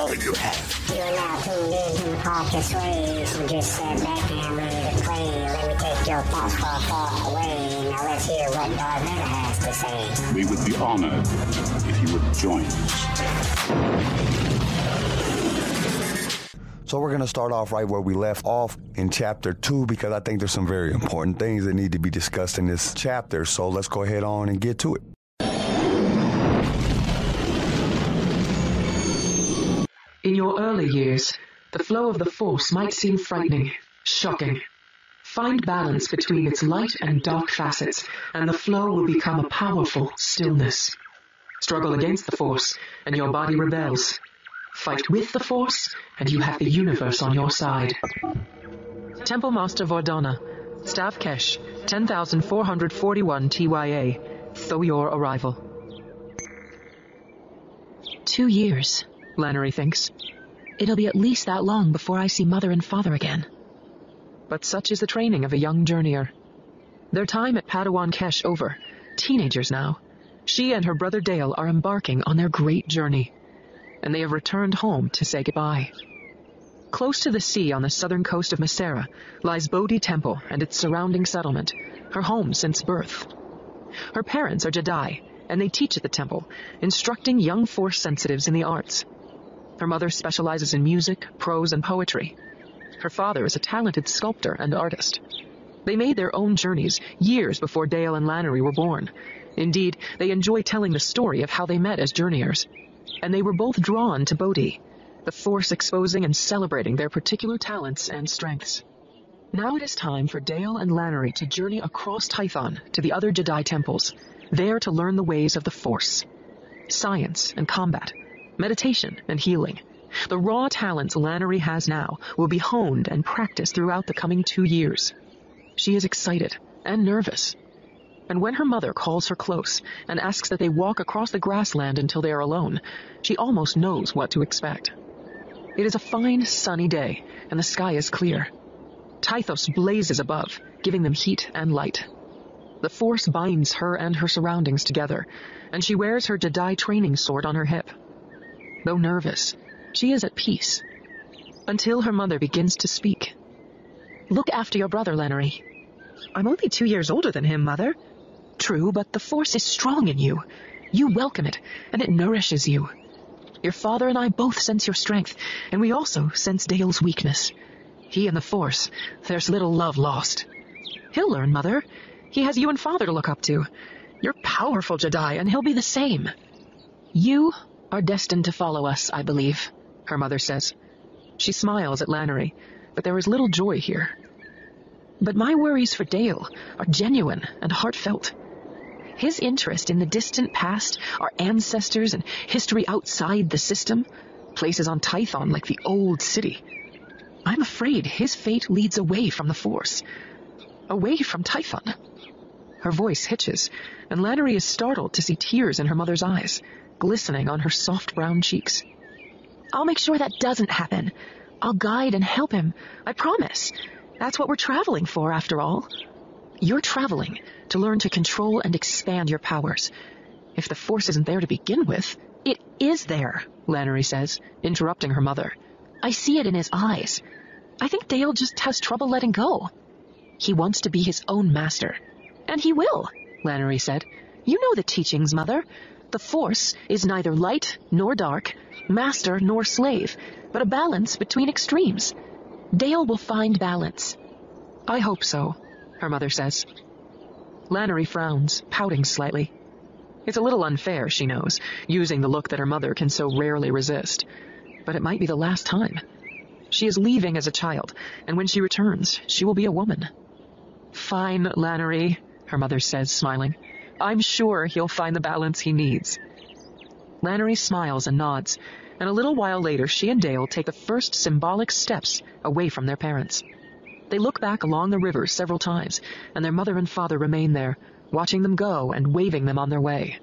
all you have. You are now tuned in to the podcast Sway, so just sit back and ready to play. Let me take your thoughts far, far away. Now let's hear what Darth Vader has to say. We would be honored if you would join us. So we're going to start off right where we left off in chapter two because I think there's some very important things that need to be discussed in this chapter. So let's go ahead on and get to it. In your early years, the flow of the Force might seem frightening, shocking. Find balance between its light and dark facets, and the flow will become a powerful stillness. Struggle against the Force, and your body rebels. Fight with the Force, and you have the universe on your side. Temple Master Vordana, Staff Kesh, 10441 TYA, Though your arrival. Two years, Lanoree thinks. It'll be at least that long before I see mother and father again. But such is the training of a young journeyer. Their time at Padawan Kesh over, teenagers now, she and her brother Dale are embarking on their great journey and they have returned home to say goodbye. Close to the sea on the southern coast of Masera lies Bodhi Temple and its surrounding settlement, her home since birth. Her parents are Jedi, and they teach at the temple, instructing young Force sensitives in the arts. Her mother specializes in music, prose, and poetry. Her father is a talented sculptor and artist. They made their own journeys years before Dale and Lanoree were born. Indeed, they enjoy telling the story of how they met as journeyers and they were both drawn to Bodhi, the Force exposing and celebrating their particular talents and strengths. Now it is time for Dale and Lanoree to journey across Tython to the other Jedi temples, there to learn the ways of the Force. Science and combat, meditation and healing. The raw talents Lanoree has now will be honed and practiced throughout the coming two years. She is excited and nervous and when her mother calls her close and asks that they walk across the grassland until they are alone, she almost knows what to expect. It is a fine, sunny day, and the sky is clear. Tythos blazes above, giving them heat and light. The Force binds her and her surroundings together, and she wears her Jedi training sword on her hip. Though nervous, she is at peace. Until her mother begins to speak. Look after your brother, Lanoree. I'm only two years older than him, Mother, True, but the force is strong in you. You welcome it, and it nourishes you. Your father and I both sense your strength, and we also sense Dale's weakness. He and the Force, there's little love lost. He'll learn, Mother. He has you and Father to look up to. You're powerful, Jedi, and he'll be the same. You are destined to follow us, I believe, her mother says. She smiles at Lanoree, but there is little joy here. But my worries for Dale are genuine and heartfelt. His interest in the distant past, our ancestors, and history outside the system, places on Tython like the old city. I'm afraid his fate leads away from the Force. Away from Tython. Her voice hitches, and Lanoree is startled to see tears in her mother's eyes, glistening on her soft brown cheeks. I'll make sure that doesn't happen. I'll guide and help him. I promise. That's what we're traveling for, after all. You're traveling to learn to control and expand your powers. If the Force isn't there to begin with, it is there, Lanoree says, interrupting her mother. I see it in his eyes. I think Dale just has trouble letting go. He wants to be his own master. And he will, Lanoree said. You know the teachings, Mother. The Force is neither light nor dark, master nor slave, but a balance between extremes. Dale will find balance. I hope so, her mother says. Lanoree frowns, pouting slightly. It's a little unfair, she knows, using the look that her mother can so rarely resist. But it might be the last time. She is leaving as a child, and when she returns, she will be a woman. Fine, Lanoree, her mother says, smiling. I'm sure he'll find the balance he needs. Lanoree smiles and nods, and a little while later she and Dale take the first symbolic steps away from their parents. They look back along the river several times, and their mother and father remain there, watching them go and waving them on their way.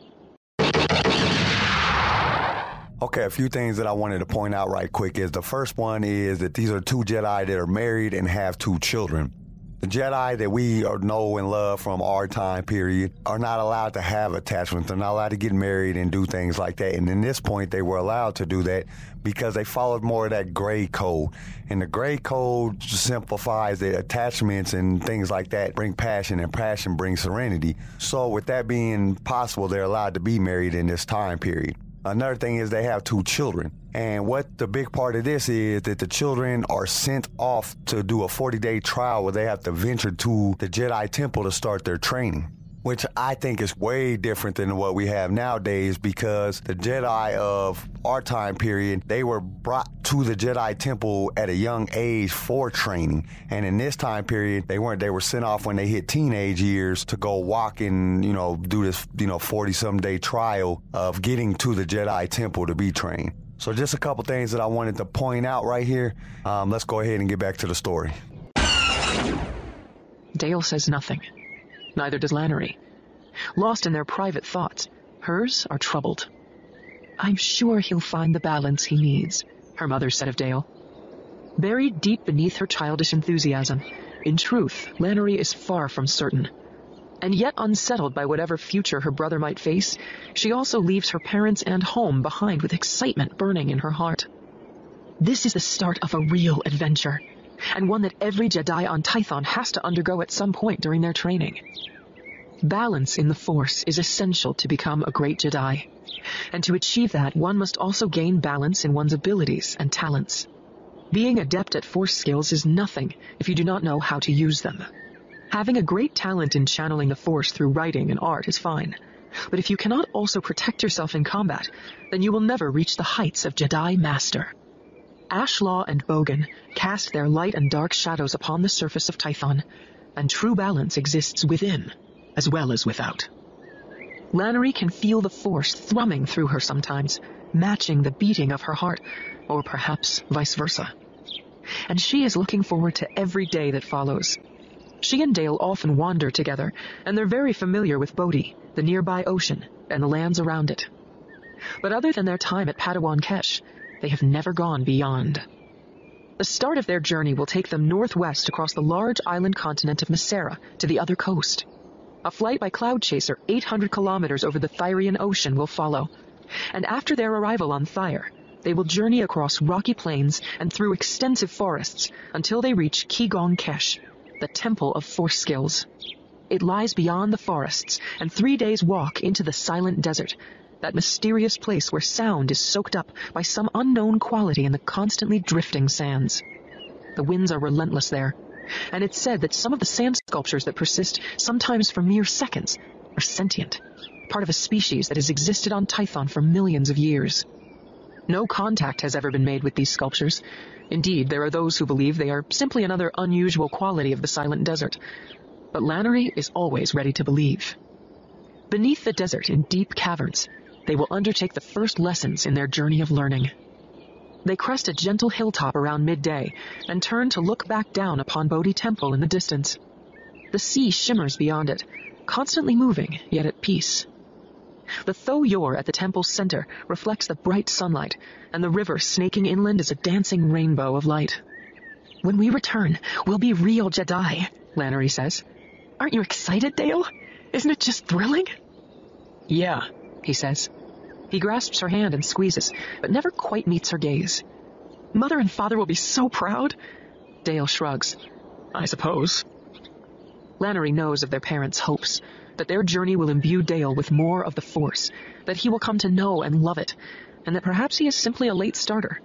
Okay, a few things that I wanted to point out right quick is the first one is that these are two Jedi that are married and have two children. The Jedi that we know and love from our time period are not allowed to have attachments. They're not allowed to get married and do things like that. And in this point, they were allowed to do that because they followed more of that gray code. And the gray code simplifies the attachments and things like that bring passion, and passion brings serenity. So, with that being possible, they're allowed to be married in this time period. Another thing is they have two children. And what the big part of this is that the children are sent off to do a 40 day trial where they have to venture to the Jedi Temple to start their training which I think is way different than what we have nowadays because the Jedi of our time period, they were brought to the Jedi Temple at a young age for training. And in this time period, they weren't, they were sent off when they hit teenage years to go walk and, you know, do this, you know, 40 some day trial of getting to the Jedi Temple to be trained. So just a couple things that I wanted to point out right here. Um, let's go ahead and get back to the story. Dale says nothing. Neither does Lanoree. Lost in their private thoughts, hers are troubled. I'm sure he'll find the balance he needs, her mother said of Dale. Buried deep beneath her childish enthusiasm, in truth, Lanoree is far from certain. And yet unsettled by whatever future her brother might face, she also leaves her parents and home behind with excitement burning in her heart. This is the start of a real adventure, and one that every Jedi on Tython has to undergo at some point during their training. Balance in the Force is essential to become a great Jedi. And to achieve that, one must also gain balance in one's abilities and talents. Being adept at Force skills is nothing if you do not know how to use them. Having a great talent in channeling the Force through writing and art is fine. But if you cannot also protect yourself in combat, then you will never reach the heights of Jedi Master. Ashla and Bogan cast their light and dark shadows upon the surface of Tython, and true balance exists within as well as without. Lanoree can feel the force thrumming through her sometimes, matching the beating of her heart, or perhaps vice versa. And she is looking forward to every day that follows. She and Dale often wander together, and they're very familiar with Bodhi, the nearby ocean, and the lands around it. But other than their time at Padawan Kesh, they have never gone beyond. The start of their journey will take them northwest across the large island continent of Masera to the other coast. A flight by Cloud Chaser 800 kilometers over the Thyrian Ocean will follow. And after their arrival on Thyre, they will journey across rocky plains and through extensive forests until they reach Qigong Kesh, the Temple of Force Skills. It lies beyond the forests and three days' walk into the silent desert, that mysterious place where sound is soaked up by some unknown quality in the constantly drifting sands. The winds are relentless there, and it's said that some of the sand sculptures that persist, sometimes for mere seconds, are sentient, part of a species that has existed on Tython for millions of years. No contact has ever been made with these sculptures. Indeed, there are those who believe they are simply another unusual quality of the silent desert. But Lanoree is always ready to believe. Beneath the desert, in deep caverns, they will undertake the first lessons in their journey of learning. They crest a gentle hilltop around midday and turn to look back down upon Bodhi Temple in the distance. The sea shimmers beyond it, constantly moving, yet at peace. The Tho Yor at the temple's center reflects the bright sunlight, and the river snaking inland is a dancing rainbow of light. When we return, we'll be real Jedi, Lanoree says. Aren't you excited, Dale? Isn't it just thrilling? Yeah, he says. He grasps her hand and squeezes, but never quite meets her gaze. Mother and father will be so proud. Dale shrugs. I suppose. Lanoree knows of their parents' hopes, that their journey will imbue Dale with more of the Force, that he will come to know and love it, and that perhaps he is simply a late starter.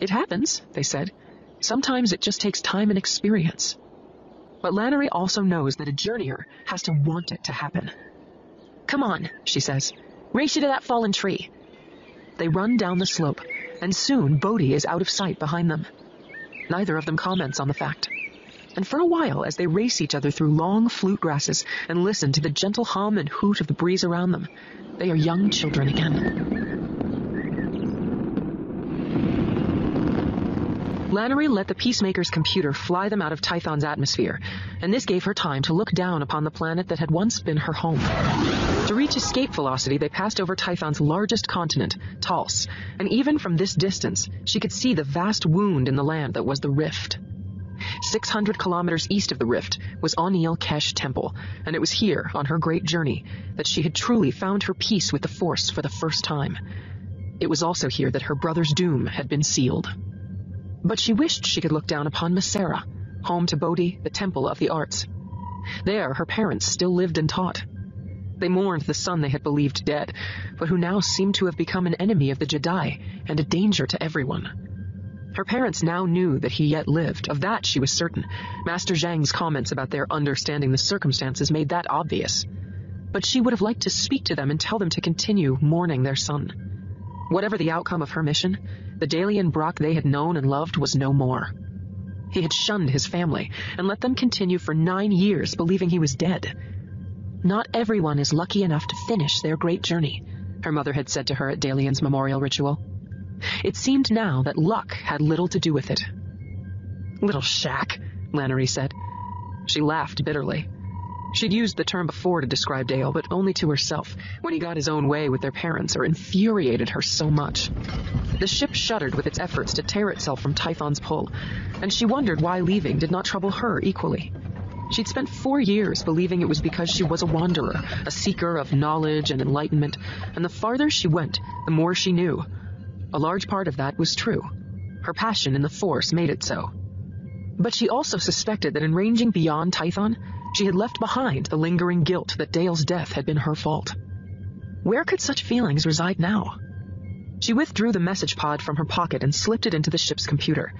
It happens, they said. Sometimes it just takes time and experience. But Lanoree also knows that a journeyer has to want it to happen. Come on, she says. Race you to that fallen tree. They run down the slope, and soon Bodhi is out of sight behind them. Neither of them comments on the fact. And for a while, as they race each other through long flute grasses and listen to the gentle hum and hoot of the breeze around them, they are young children again. Lanoree let the Peacemaker's computer fly them out of Tython's atmosphere, and this gave her time to look down upon the planet that had once been her home. To reach escape velocity, they passed over Tython's largest continent, Tals, and even from this distance, she could see the vast wound in the land that was the rift. 600 kilometers east of the rift was Anil Kesh Temple, and it was here, on her great journey, that she had truly found her peace with the Force for the first time. It was also here that her brother's doom had been sealed. But she wished she could look down upon Masera, home to Bodhi, the Temple of the Arts. There, her parents still lived and taught. They mourned the son they had believed dead, but who now seemed to have become an enemy of the Jedi and a danger to everyone. Her parents now knew that he yet lived. Of that she was certain. Master Zhang's comments about their understanding the circumstances made that obvious. But she would have liked to speak to them and tell them to continue mourning their son. Whatever the outcome of her mission, the Dalien Brock they had known and loved was no more. He had shunned his family and let them continue for nine years believing he was dead. Not everyone is lucky enough to finish their great journey, her mother had said to her at Dalien's memorial ritual. It seemed now that luck had little to do with it. Little shack, Lanoree said. She laughed bitterly. She'd used the term before to describe Dale, but only to herself, when he got his own way with their parents or infuriated her so much. The ship shuddered with its efforts to tear itself from Tython's pull, and she wondered why leaving did not trouble her equally. She'd spent four years believing it was because she was a wanderer, a seeker of knowledge and enlightenment, and the farther she went, the more she knew, a large part of that was true. Her passion in the Force made it so. But she also suspected that in ranging beyond Tython, she had left behind the lingering guilt that Dale's death had been her fault. Where could such feelings reside now? She withdrew the message pod from her pocket and slipped it into the ship's computer.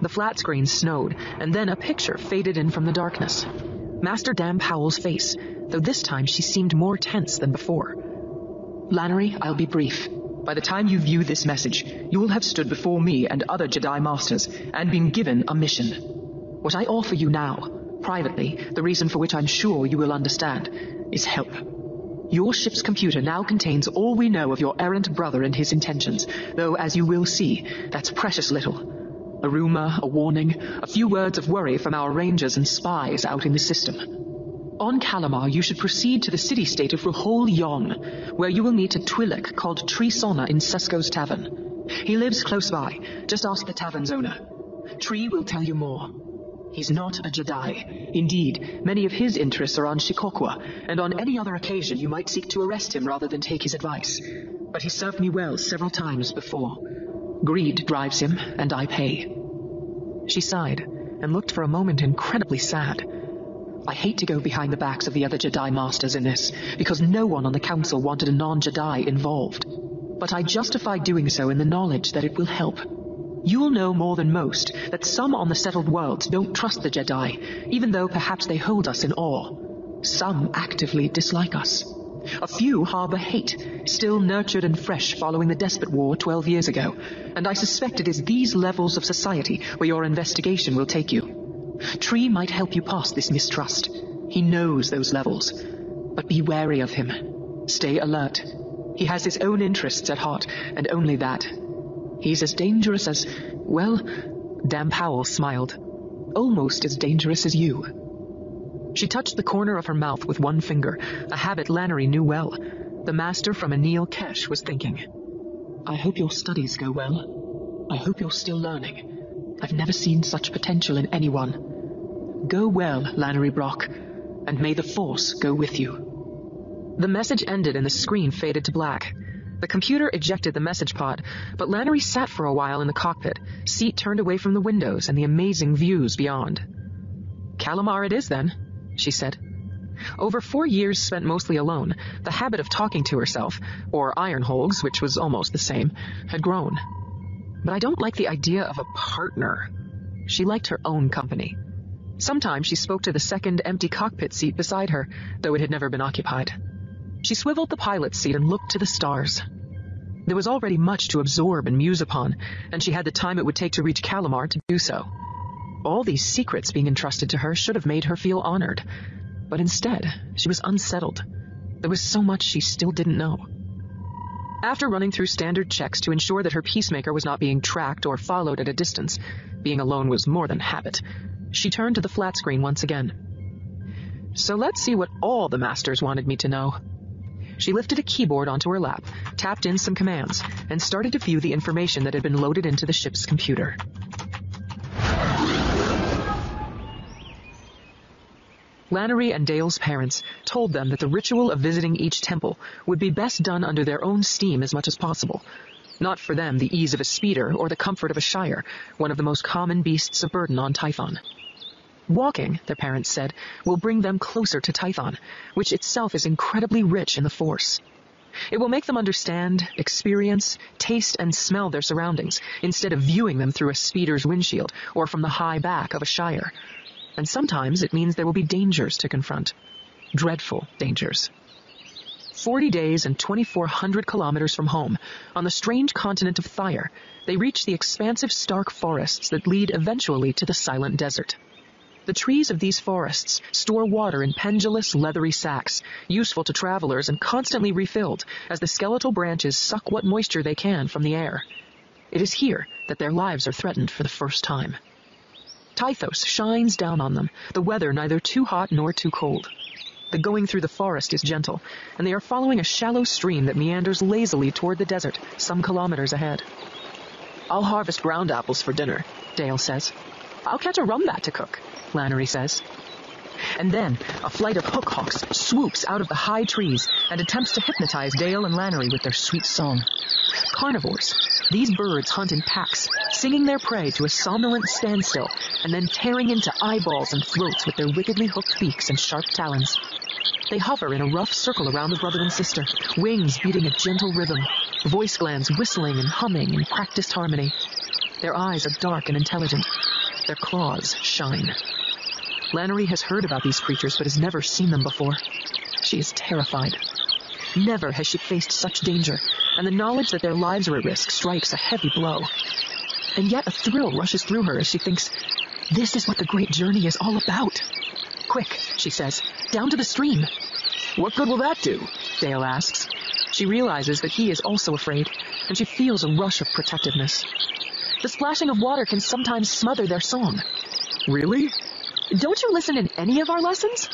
The flat screen snowed, and then a picture faded in from the darkness. Master Dam-Powl's face, though this time she seemed more tense than before. Lanoree, I'll be brief. By the time you view this message, you will have stood before me and other Jedi Masters and been given a mission. What I offer you now, privately, the reason for which I'm sure you will understand, is help. Your ship's computer now contains all we know of your errant brother and his intentions, though, as you will see, that's precious little. A rumor, a warning, a few words of worry from our rangers and spies out in the system. On Kalimarr, you should proceed to the city-state of Rahul Yon, where you will meet a Twi'lek called Tre in Sesko's tavern. He lives close by. Just ask the tavern's owner. Tre will tell you more. He's not a Jedi. Indeed, many of his interests are on Shikaakwa, and on any other occasion you might seek to arrest him rather than take his advice. But he served me well several times before. Greed drives him, and I pay. She sighed, and looked for a moment incredibly sad. I hate to go behind the backs of the other Jedi Masters in this, because no one on the Council wanted a non-Jedi involved. But I justify doing so in the knowledge that it will help. You'll know more than most that some on the settled worlds don't trust the Jedi, even though perhaps they hold us in awe. Some actively dislike us. A few harbor hate, still nurtured and fresh following the Despot War 12 years ago, and I suspect it is these levels of society where your investigation will take you. Tre might help you pass this mistrust. He knows those levels. But be wary of him. Stay alert. He has his own interests at heart, and only that. He's as dangerous as, well, Dam-Powl smiled. Almost as dangerous as you. She touched the corner of her mouth with one finger, a habit Lanoree knew well. The master from Anil Kesh was thinking. I hope your studies go well. I hope you're still learning. I've never seen such potential in anyone. Go well, Lanoree Brock, and may the Force go with you. The message ended and the screen faded to black. The computer ejected the message pod, but Lanoree sat for a while in the cockpit, seat turned away from the windows and the amazing views beyond. Kalimarr it is then, she said. Over four years spent mostly alone, the habit of talking to herself, or iron holes, which was almost the same, had grown. But I don't like the idea of a partner. She liked her own company. Sometimes she spoke to the second empty cockpit seat beside her, though it had never been occupied. She swiveled the pilot's seat and looked to the stars. There was already much to absorb and muse upon, and she had the time it would take to reach Kalimarr to do so. All these secrets being entrusted to her should have made her feel honored, but instead, she was unsettled. There was so much she still didn't know. After running through standard checks to ensure that her peacemaker was not being tracked or followed at a distance, being alone was more than habit, she turned to the flat screen once again. So let's see what all the masters wanted me to know. She lifted a keyboard onto her lap, tapped in some commands, and started to view the information that had been loaded into the ship's computer. Lanoree and Dale's parents told them that the ritual of visiting each temple would be best done under their own steam as much as possible. Not for them the ease of a speeder or the comfort of a shire, one of the most common beasts of burden on Tython. Walking, their parents said, will bring them closer to Tython, which itself is incredibly rich in the Force. It will make them understand, experience, taste, and smell their surroundings, instead of viewing them through a speeder's windshield or from the high back of a shire and sometimes it means there will be dangers to confront. Dreadful dangers. 40 days and 2,400 kilometers from home, on the strange continent of Thyre, they reach the expansive stark forests that lead eventually to the silent desert. The trees of these forests store water in pendulous, leathery sacks, useful to travelers and constantly refilled as the skeletal branches suck what moisture they can from the air. It is here that their lives are threatened for the first time. Tythos shines down on them, the weather neither too hot nor too cold. The going through the forest is gentle, and they are following a shallow stream that meanders lazily toward the desert, some kilometers ahead. I'll harvest ground apples for dinner, Dale says. I'll catch a rumbat to cook, Lanoree says. And then a flight of hook hawks swoops out of the high trees and attempts to hypnotize Dale and Lanoree with their sweet song. Carnivores, these birds hunt in packs, singing their prey to a somnolent standstill and then tearing into eyeballs and throats with their wickedly hooked beaks and sharp talons. They hover in a rough circle around the brother and sister, wings beating a gentle rhythm, voice glands whistling and humming in practiced harmony. Their eyes are dark and intelligent. Their claws shine. Lanoree has heard about these creatures but has never seen them before. She is terrified. Never has she faced such danger, and the knowledge that their lives are at risk strikes a heavy blow. And yet a thrill rushes through her as she thinks, this is what the great journey is all about. Quick, she says, down to the stream. What good will that do? Dale asks. She realizes that he is also afraid, and she feels a rush of protectiveness. The splashing of water can sometimes smother their song. Really? Don't you listen in any of our lessons?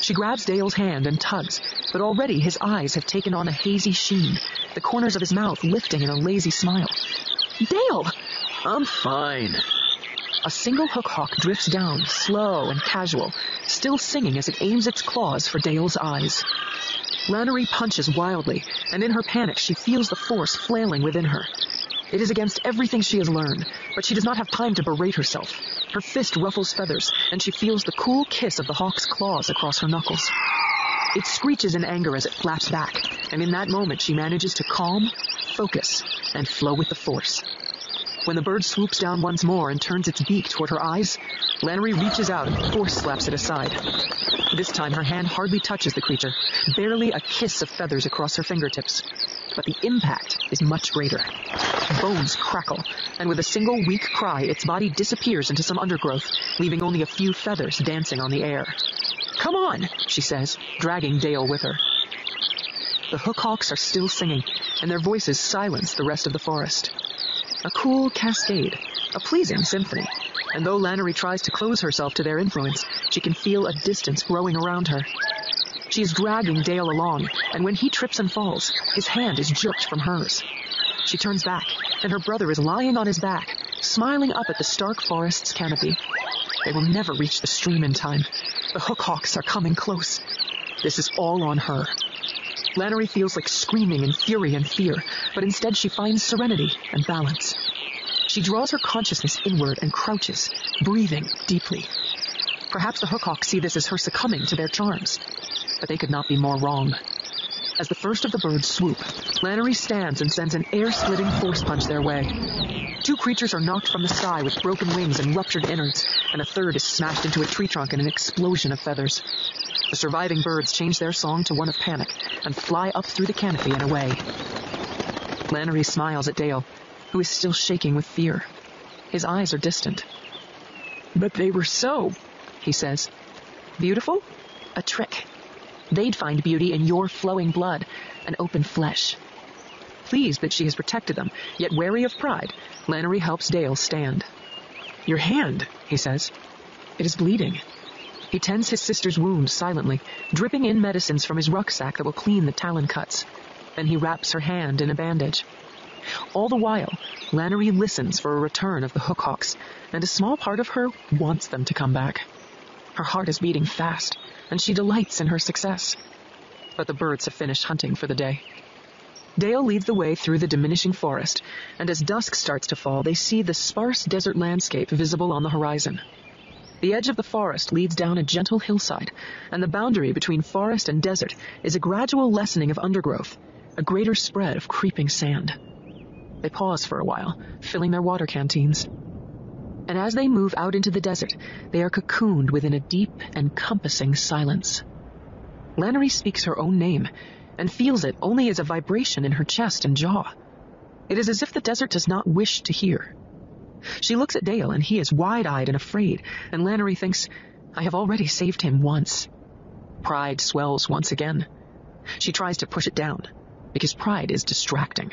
She grabs Dale's hand and tugs, but already his eyes have taken on a hazy sheen, the corners of his mouth lifting in a lazy smile. Dale! I'm fine. A single hook hawk drifts down, slow and casual, still singing as it aims its claws for Dale's eyes. Lanoree punches wildly, and in her panic she feels the force flailing within her. It is against everything she has learned, but she does not have time to berate herself. Her fist ruffles feathers, and she feels the cool kiss of the hawk's claws across her knuckles. It screeches in anger as it flaps back, and in that moment she manages to calm, focus, and flow with the force. When the bird swoops down once more and turns its beak toward her eyes, Lanoree reaches out and force slaps it aside. This time her hand hardly touches the creature, barely a kiss of feathers across her fingertips. But the impact is much greater. Bones crackle, and with a single weak cry, its body disappears into some undergrowth, leaving only a few feathers dancing on the air. Come on, she says, dragging Dale with her. The Hookhawks are still singing, and their voices silence the rest of the forest. A cool cascade, a pleasing symphony, and though Lanoree tries to close herself to their influence, she can feel a distance growing around her. She is dragging Dale along, and when he trips and falls, his hand is jerked from hers. She turns back, and her brother is lying on his back, smiling up at the stark forest's canopy. They will never reach the stream in time. The Hookhawks are coming close. This is all on her. Lanoree feels like screaming in fury and fear, but instead she finds serenity and balance. She draws her consciousness inward and crouches, breathing deeply. Perhaps the Hookhawks see this as her succumbing to their charms but they could not be more wrong. As the first of the birds swoop, Lanoree stands and sends an air-splitting force punch their way. Two creatures are knocked from the sky with broken wings and ruptured innards, and a third is smashed into a tree trunk in an explosion of feathers. The surviving birds change their song to one of panic and fly up through the canopy and away. Lanoree smiles at Dale, who is still shaking with fear. His eyes are distant. But they were so, he says. Beautiful? A trick. They'd find beauty in your flowing blood and open flesh. Pleased that she has protected them, yet wary of pride, Lanoree helps Dale stand. Your hand, he says. It is bleeding. He tends his sister's wound silently, dripping in medicines from his rucksack that will clean the talon cuts. Then he wraps her hand in a bandage. All the while, Lanoree listens for a return of the Hookhawks, and a small part of her wants them to come back. Her heart is beating fast, and she delights in her success. But the birds have finished hunting for the day. Dale leads the way through the diminishing forest, and as dusk starts to fall, they see the sparse desert landscape visible on the horizon. The edge of the forest leads down a gentle hillside, and the boundary between forest and desert is a gradual lessening of undergrowth, a greater spread of creeping sand. They pause for a while, filling their water canteens. And as they move out into the desert, they are cocooned within a deep, encompassing silence. Lanoree speaks her own name and feels it only as a vibration in her chest and jaw. It is as if the desert does not wish to hear. She looks at Dale and he is wide-eyed and afraid, and Lanoree thinks, I have already saved him once. Pride swells once again. She tries to push it down, because pride is distracting.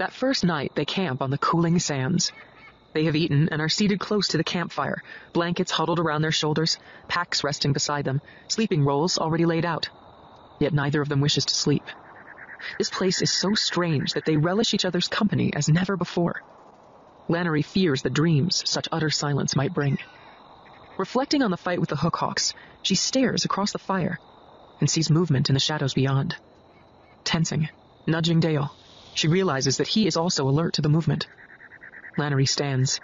That first night, they camp on the cooling sands. They have eaten and are seated close to the campfire, blankets huddled around their shoulders, packs resting beside them, sleeping rolls already laid out. Yet neither of them wishes to sleep. This place is so strange that they relish each other's company as never before. Lanoree fears the dreams such utter silence might bring. Reflecting on the fight with the Hookhawks, she stares across the fire and sees movement in the shadows beyond. Tensing, nudging Dale, she realizes that he is also alert to the movement. Lanoree stands.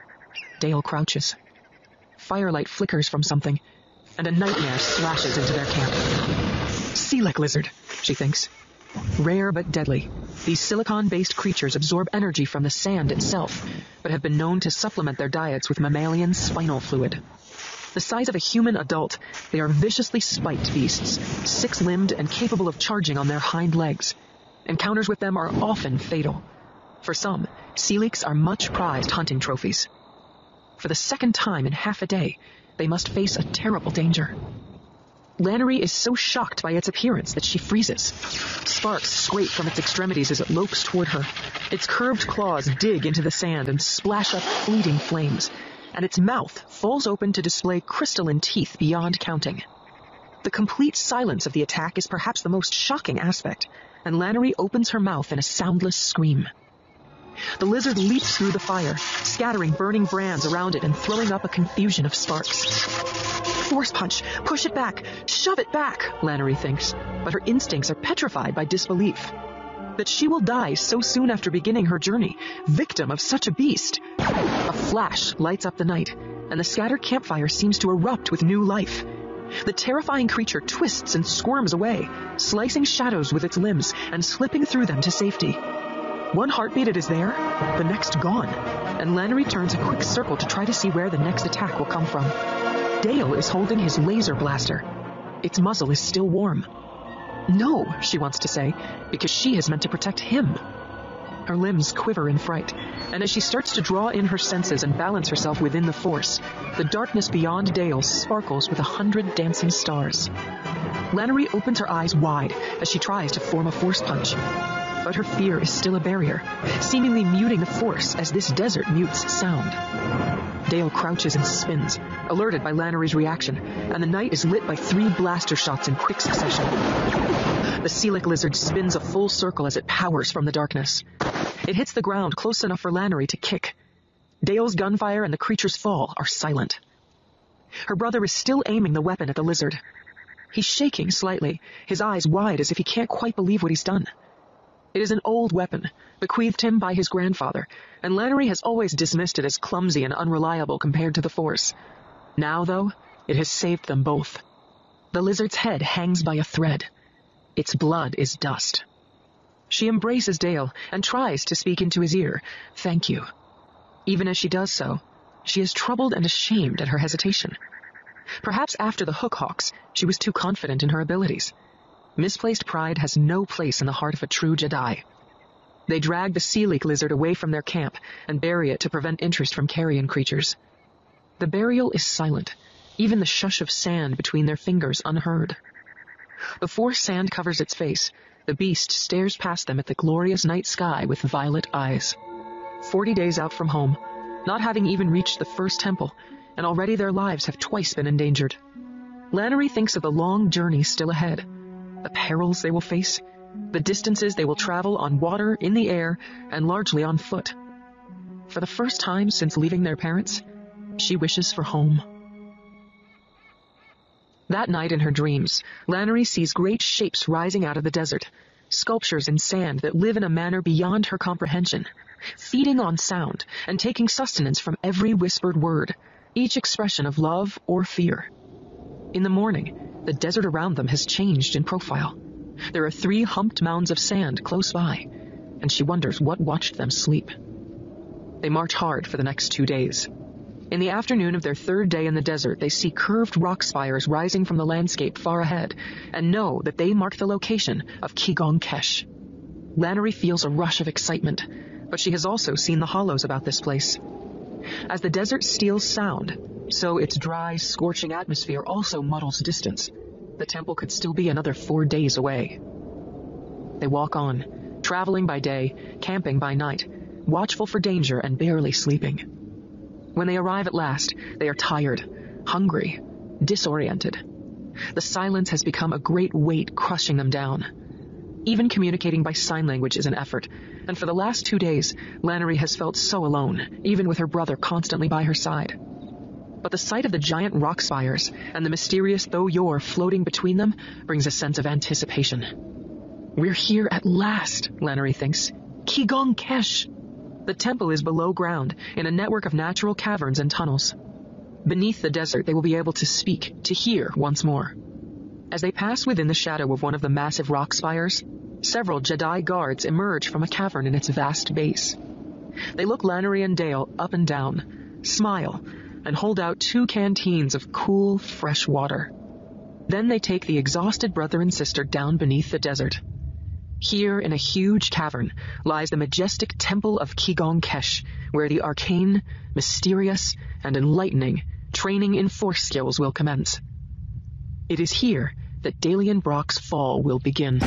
Dale crouches. Firelight flickers from something, and a nightmare slashes into their camp. Selek lizard, she thinks. Rare but deadly, these silicon-based creatures absorb energy from the sand itself, but have been known to supplement their diets with mammalian spinal fluid. The size of a human adult, they are viciously spiked beasts, six-limbed and capable of charging on their hind legs. Encounters with them are often fatal. For some, Seleks are much prized hunting trophies. For the second time in half a day, they must face a terrible danger. Lanoree is so shocked by its appearance that she freezes. Sparks scrape from its extremities as it lopes toward her. Its curved claws dig into the sand and splash up fleeting flames, and its mouth falls open to display crystalline teeth beyond counting. The complete silence of the attack is perhaps the most shocking aspect, and Lanoree opens her mouth in a soundless scream. The lizard leaps through the fire, scattering burning brands around it and throwing up a confusion of sparks. Force punch! Push it back! Shove it back! Lanoree thinks, but her instincts are petrified by disbelief. That she will die so soon after beginning her journey, victim of such a beast. A flash lights up the night, and the scattered campfire seems to erupt with new life. The terrifying creature twists and squirms away, slicing shadows with its limbs and slipping through them to safety. One heartbeat it is there, the next gone, and Lanoree turns a quick circle to try to see where the next attack will come from. Dale is holding his laser blaster. Its muzzle is still warm. No, she wants to say, because she has meant to protect him. Her limbs quiver in fright, and as she starts to draw in her senses and balance herself within the force, the darkness beyond Dale sparkles with a hundred dancing stars. Lanoree opens her eyes wide as she tries to form a force punch. But her fear is still a barrier, seemingly muting the force as this desert mutes sound. Dale crouches and spins, alerted by Lanoree's reaction, and the night is lit by three blaster shots in quick succession. The Selek lizard spins a full circle as it powers from the darkness. It hits the ground close enough for Lanoree to kick. Dale's gunfire and the creature's fall are silent. Her brother is still aiming the weapon at the lizard. He's shaking slightly, his eyes wide as if he can't quite believe what he's done. It is an old weapon, bequeathed him by his grandfather, and Lanoree has always dismissed it as clumsy and unreliable compared to the Force. Now, though, it has saved them both. The lizard's head hangs by a thread. Its blood is dust. She embraces Dale and tries to speak into his ear, thank you. Even as she does so, she is troubled and ashamed at her hesitation. Perhaps after the Hookhawks, she was too confident in her abilities. Misplaced pride has no place in the heart of a true Jedi. They drag the Selek lizard away from their camp and bury it to prevent interest from carrion creatures. The burial is silent, even the shush of sand between their fingers unheard. Before sand covers its face, the beast stares past them at the glorious night sky with violet eyes. Forty days out from home, not having even reached the first temple, and already their lives have twice been endangered. Lanoree thinks of the long journey still ahead, the perils they will face, the distances they will travel on water, in the air, and largely on foot. For the first time since leaving their parents, she wishes for home. That night in her dreams, Lanoree sees great shapes rising out of the desert, sculptures in sand that live in a manner beyond her comprehension, feeding on sound and taking sustenance from every whispered word, each expression of love or fear. In the morning, the desert around them has changed in profile. There are three humped mounds of sand close by, and she wonders what watched them sleep. They march hard for the next two days. In the afternoon of their third day in the desert, they see curved rock spires rising from the landscape far ahead and know that they mark the location of Qigong Kesh. Lanoree feels a rush of excitement, but she has also seen the hollows about this place. As the desert steals sound, so its dry, scorching atmosphere also muddles distance. The temple could still be another four days away. They walk on, traveling by day, camping by night, watchful for danger and barely sleeping. When they arrive at last, they are tired, hungry, disoriented. The silence has become a great weight crushing them down. Even communicating by sign language is an effort, and for the last two days, Lanoree has felt so alone, even with her brother constantly by her side. But the sight of the giant rock spires and the mysterious Tho Yor floating between them brings a sense of anticipation. We're here at last, Lanoree thinks. Qigong Kesh. The temple is below ground, in a network of natural caverns and tunnels. Beneath the desert, they will be able to speak, to hear once more. As they pass within the shadow of one of the massive rock spires, several Jedi guards emerge from a cavern in its vast base. They look Lanoree and Dale up and down, smile, and hold out two canteens of cool, fresh water. Then they take the exhausted brother and sister down beneath the desert. Here, in a huge cavern, lies the majestic temple of Qigong Kesh, where the arcane, mysterious, and enlightening training in force skills will commence. It is here that Dalien Brock's fall will begin.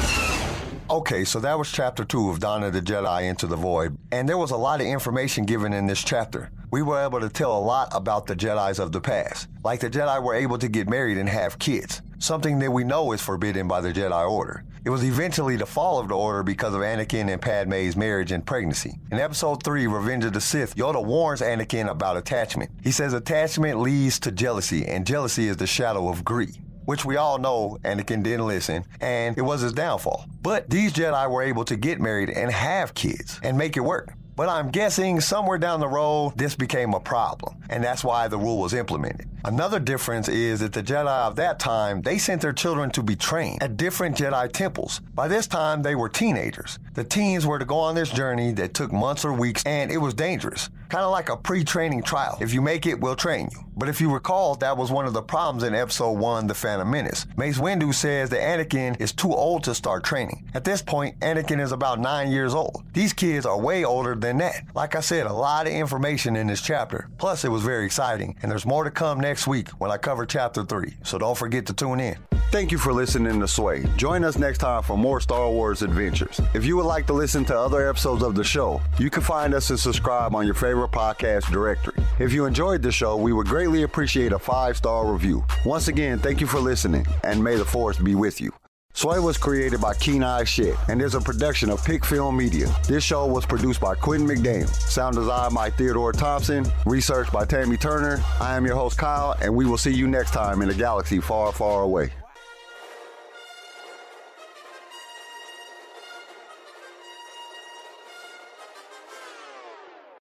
Okay, so that was chapter two of of the Jedi Into the Void, and there was a lot of information given in this chapter. We were able to tell a lot about the Jedi's of the past. Like the Jedi were able to get married and have kids, something that we know is forbidden by the Jedi Order. It was eventually the fall of the Order because of Anakin and Padme's marriage and pregnancy. In episode 3, Revenge of the Sith, Yoda warns Anakin about attachment. He says attachment leads to jealousy, and jealousy is the shadow of greed which we all know Anakin didn't listen, and it was his downfall. But these Jedi were able to get married and have kids and make it work. But I'm guessing somewhere down the road, this became a problem, and that's why the rule was implemented. Another difference is that the Jedi of that time, they sent their children to be trained at different Jedi temples. By this time, they were teenagers. The teens were to go on this journey that took months or weeks, and it was dangerous. Kind of like a pre training trial. If you make it, we'll train you. But if you recall, that was one of the problems in episode 1, The Phantom Menace. Mace Windu says that Anakin is too old to start training. At this point, Anakin is about 9 years old. These kids are way older than that. Like I said, a lot of information in this chapter. Plus, it was very exciting, and there's more to come next week when I cover chapter 3. So don't forget to tune in. Thank you for listening to Sway. Join us next time for more Star Wars adventures. If you would like to listen to other episodes of the show, you can find us and subscribe on your favorite podcast directory. If you enjoyed the show, we would greatly appreciate a five star review. Once again, thank you for listening, and may the force be with you. Sway was created by Keen Eye Shit and is a production of Pick Film Media. This show was produced by Quentin McDaniel, sound design by Theodore Thompson, research by Tammy Turner. I am your host Kyle, and we will see you next time in a galaxy far, far away.